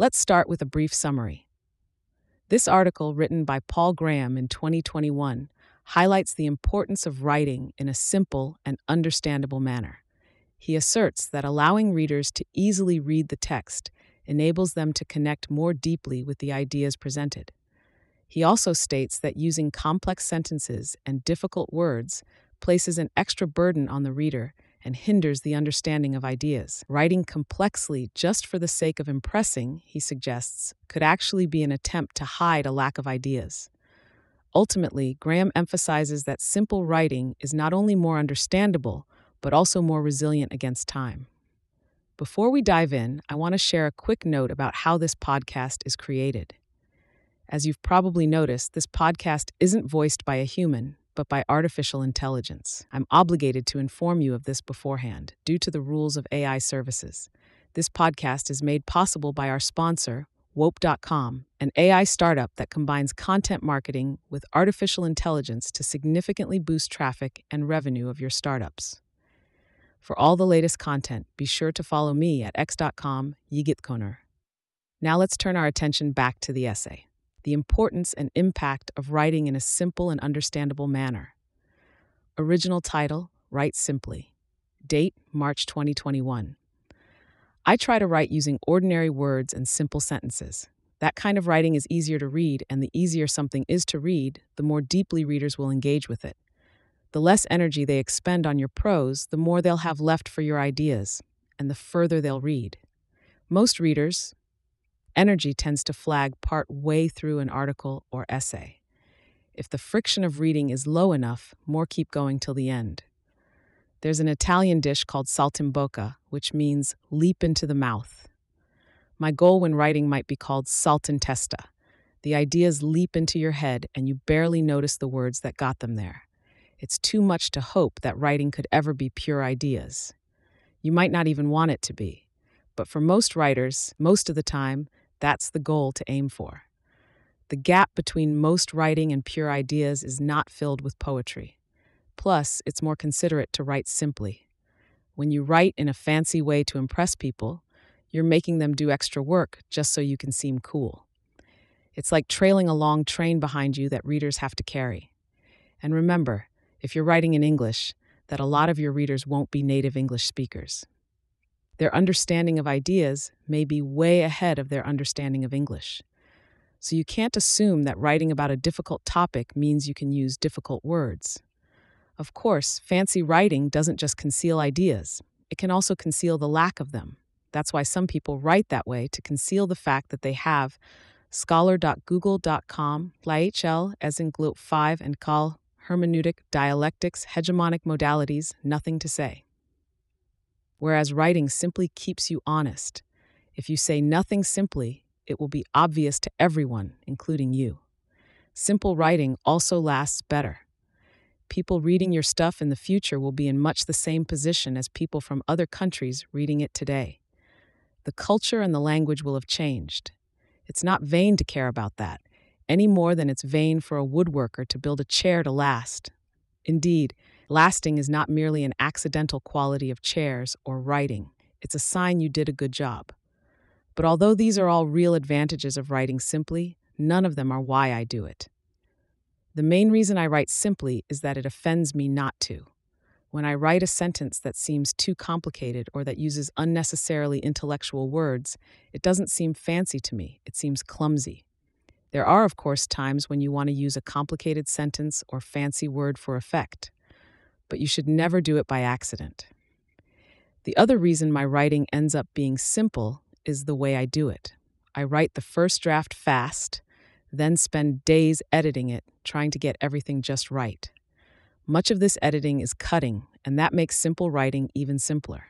Let's start with a brief summary. This article, written by Paul Graham in 2021, highlights the importance of writing in a simple and understandable manner. He asserts that allowing readers to easily read the text enables them to connect more deeply with the ideas presented. He also states that using complex sentences and difficult words places an extra burden on the reader and hinders the understanding of ideas. Writing complexly just for the sake of impressing, he suggests, could actually be an attempt to hide a lack of ideas. Ultimately, Graham emphasizes that simple writing is not only more understandable, but also more resilient against time. Before we dive in, I want to share a quick note about how this podcast is created. As you've probably noticed, this podcast isn't voiced by a human, but by artificial intelligence. I'm obligated to inform you of this beforehand, due to the rules of AI services. This podcast is made possible by our sponsor, Wope.com, an AI startup that combines content marketing with artificial intelligence to significantly boost traffic and revenue of your startups. For all the latest content, be sure to follow me at x.com yigitkonur. Now let's turn our attention back to the essay the importance and impact of writing in a simple and understandable manner. Original title Write Simply. Date March 2021. I try to write using ordinary words and simple sentences. That kind of writing is easier to read, and the easier something is to read, the more deeply readers will engage with it. The less energy they expend on your prose, the more they'll have left for your ideas, and the further they'll read. Most readers, energy tends to flag part way through an article or essay. If the friction of reading is low enough, more keep going till the end. There's an Italian dish called saltimbocca, which means leap into the mouth. My goal when writing might be called saltintesta. The ideas leap into your head and you barely notice the words that got them there. It's too much to hope that writing could ever be pure ideas. You might not even want it to be. But for most writers, most of the time, that's the goal to aim for. The gap between most writing and pure ideas is not filled with poetry. Plus, it's more considerate to write simply. When you write in a fancy way to impress people, you're making them do extra work just so you can seem cool. It's like trailing a long train behind you that readers have to carry. And remember, if you're writing in English, that a lot of your readers won't be native English speakers. Their understanding of ideas may be way ahead of their understanding of English. So you can't assume that writing about a difficult topic means you can use difficult words. Of course, fancy writing doesn't just conceal ideas, it can also conceal the lack of them. That's why some people write that way to conceal the fact that they have scholar.google.com, LAHL, as in GLOT 5 and call hermeneutic, dialectics, hegemonic modalities, nothing to say whereas writing simply keeps you honest. If you say nothing simply, it will be obvious to everyone, including you. Simple writing also lasts better. People reading your stuff in the future will be in much the same position as people from other countries reading it today. The culture and the language will have changed. It's not vain to care about that, any more than it's vain for a woodworker to build a chair to last. Indeed, Lasting is not merely an accidental quality of chairs or writing, it's a sign you did a good job. But although these are all real advantages of writing simply, none of them are why I do it. The main reason I write simply is that it offends me not to. When I write a sentence that seems too complicated or that uses unnecessarily intellectual words, it doesn't seem fancy to me, it seems clumsy. There are, of course, times when you want to use a complicated sentence or fancy word for effect but you should never do it by accident. The other reason my writing ends up being simple is the way I do it. I write the first draft fast, then spend days editing it, trying to get everything just right. Much of this editing is cutting, and that makes simple writing even simpler.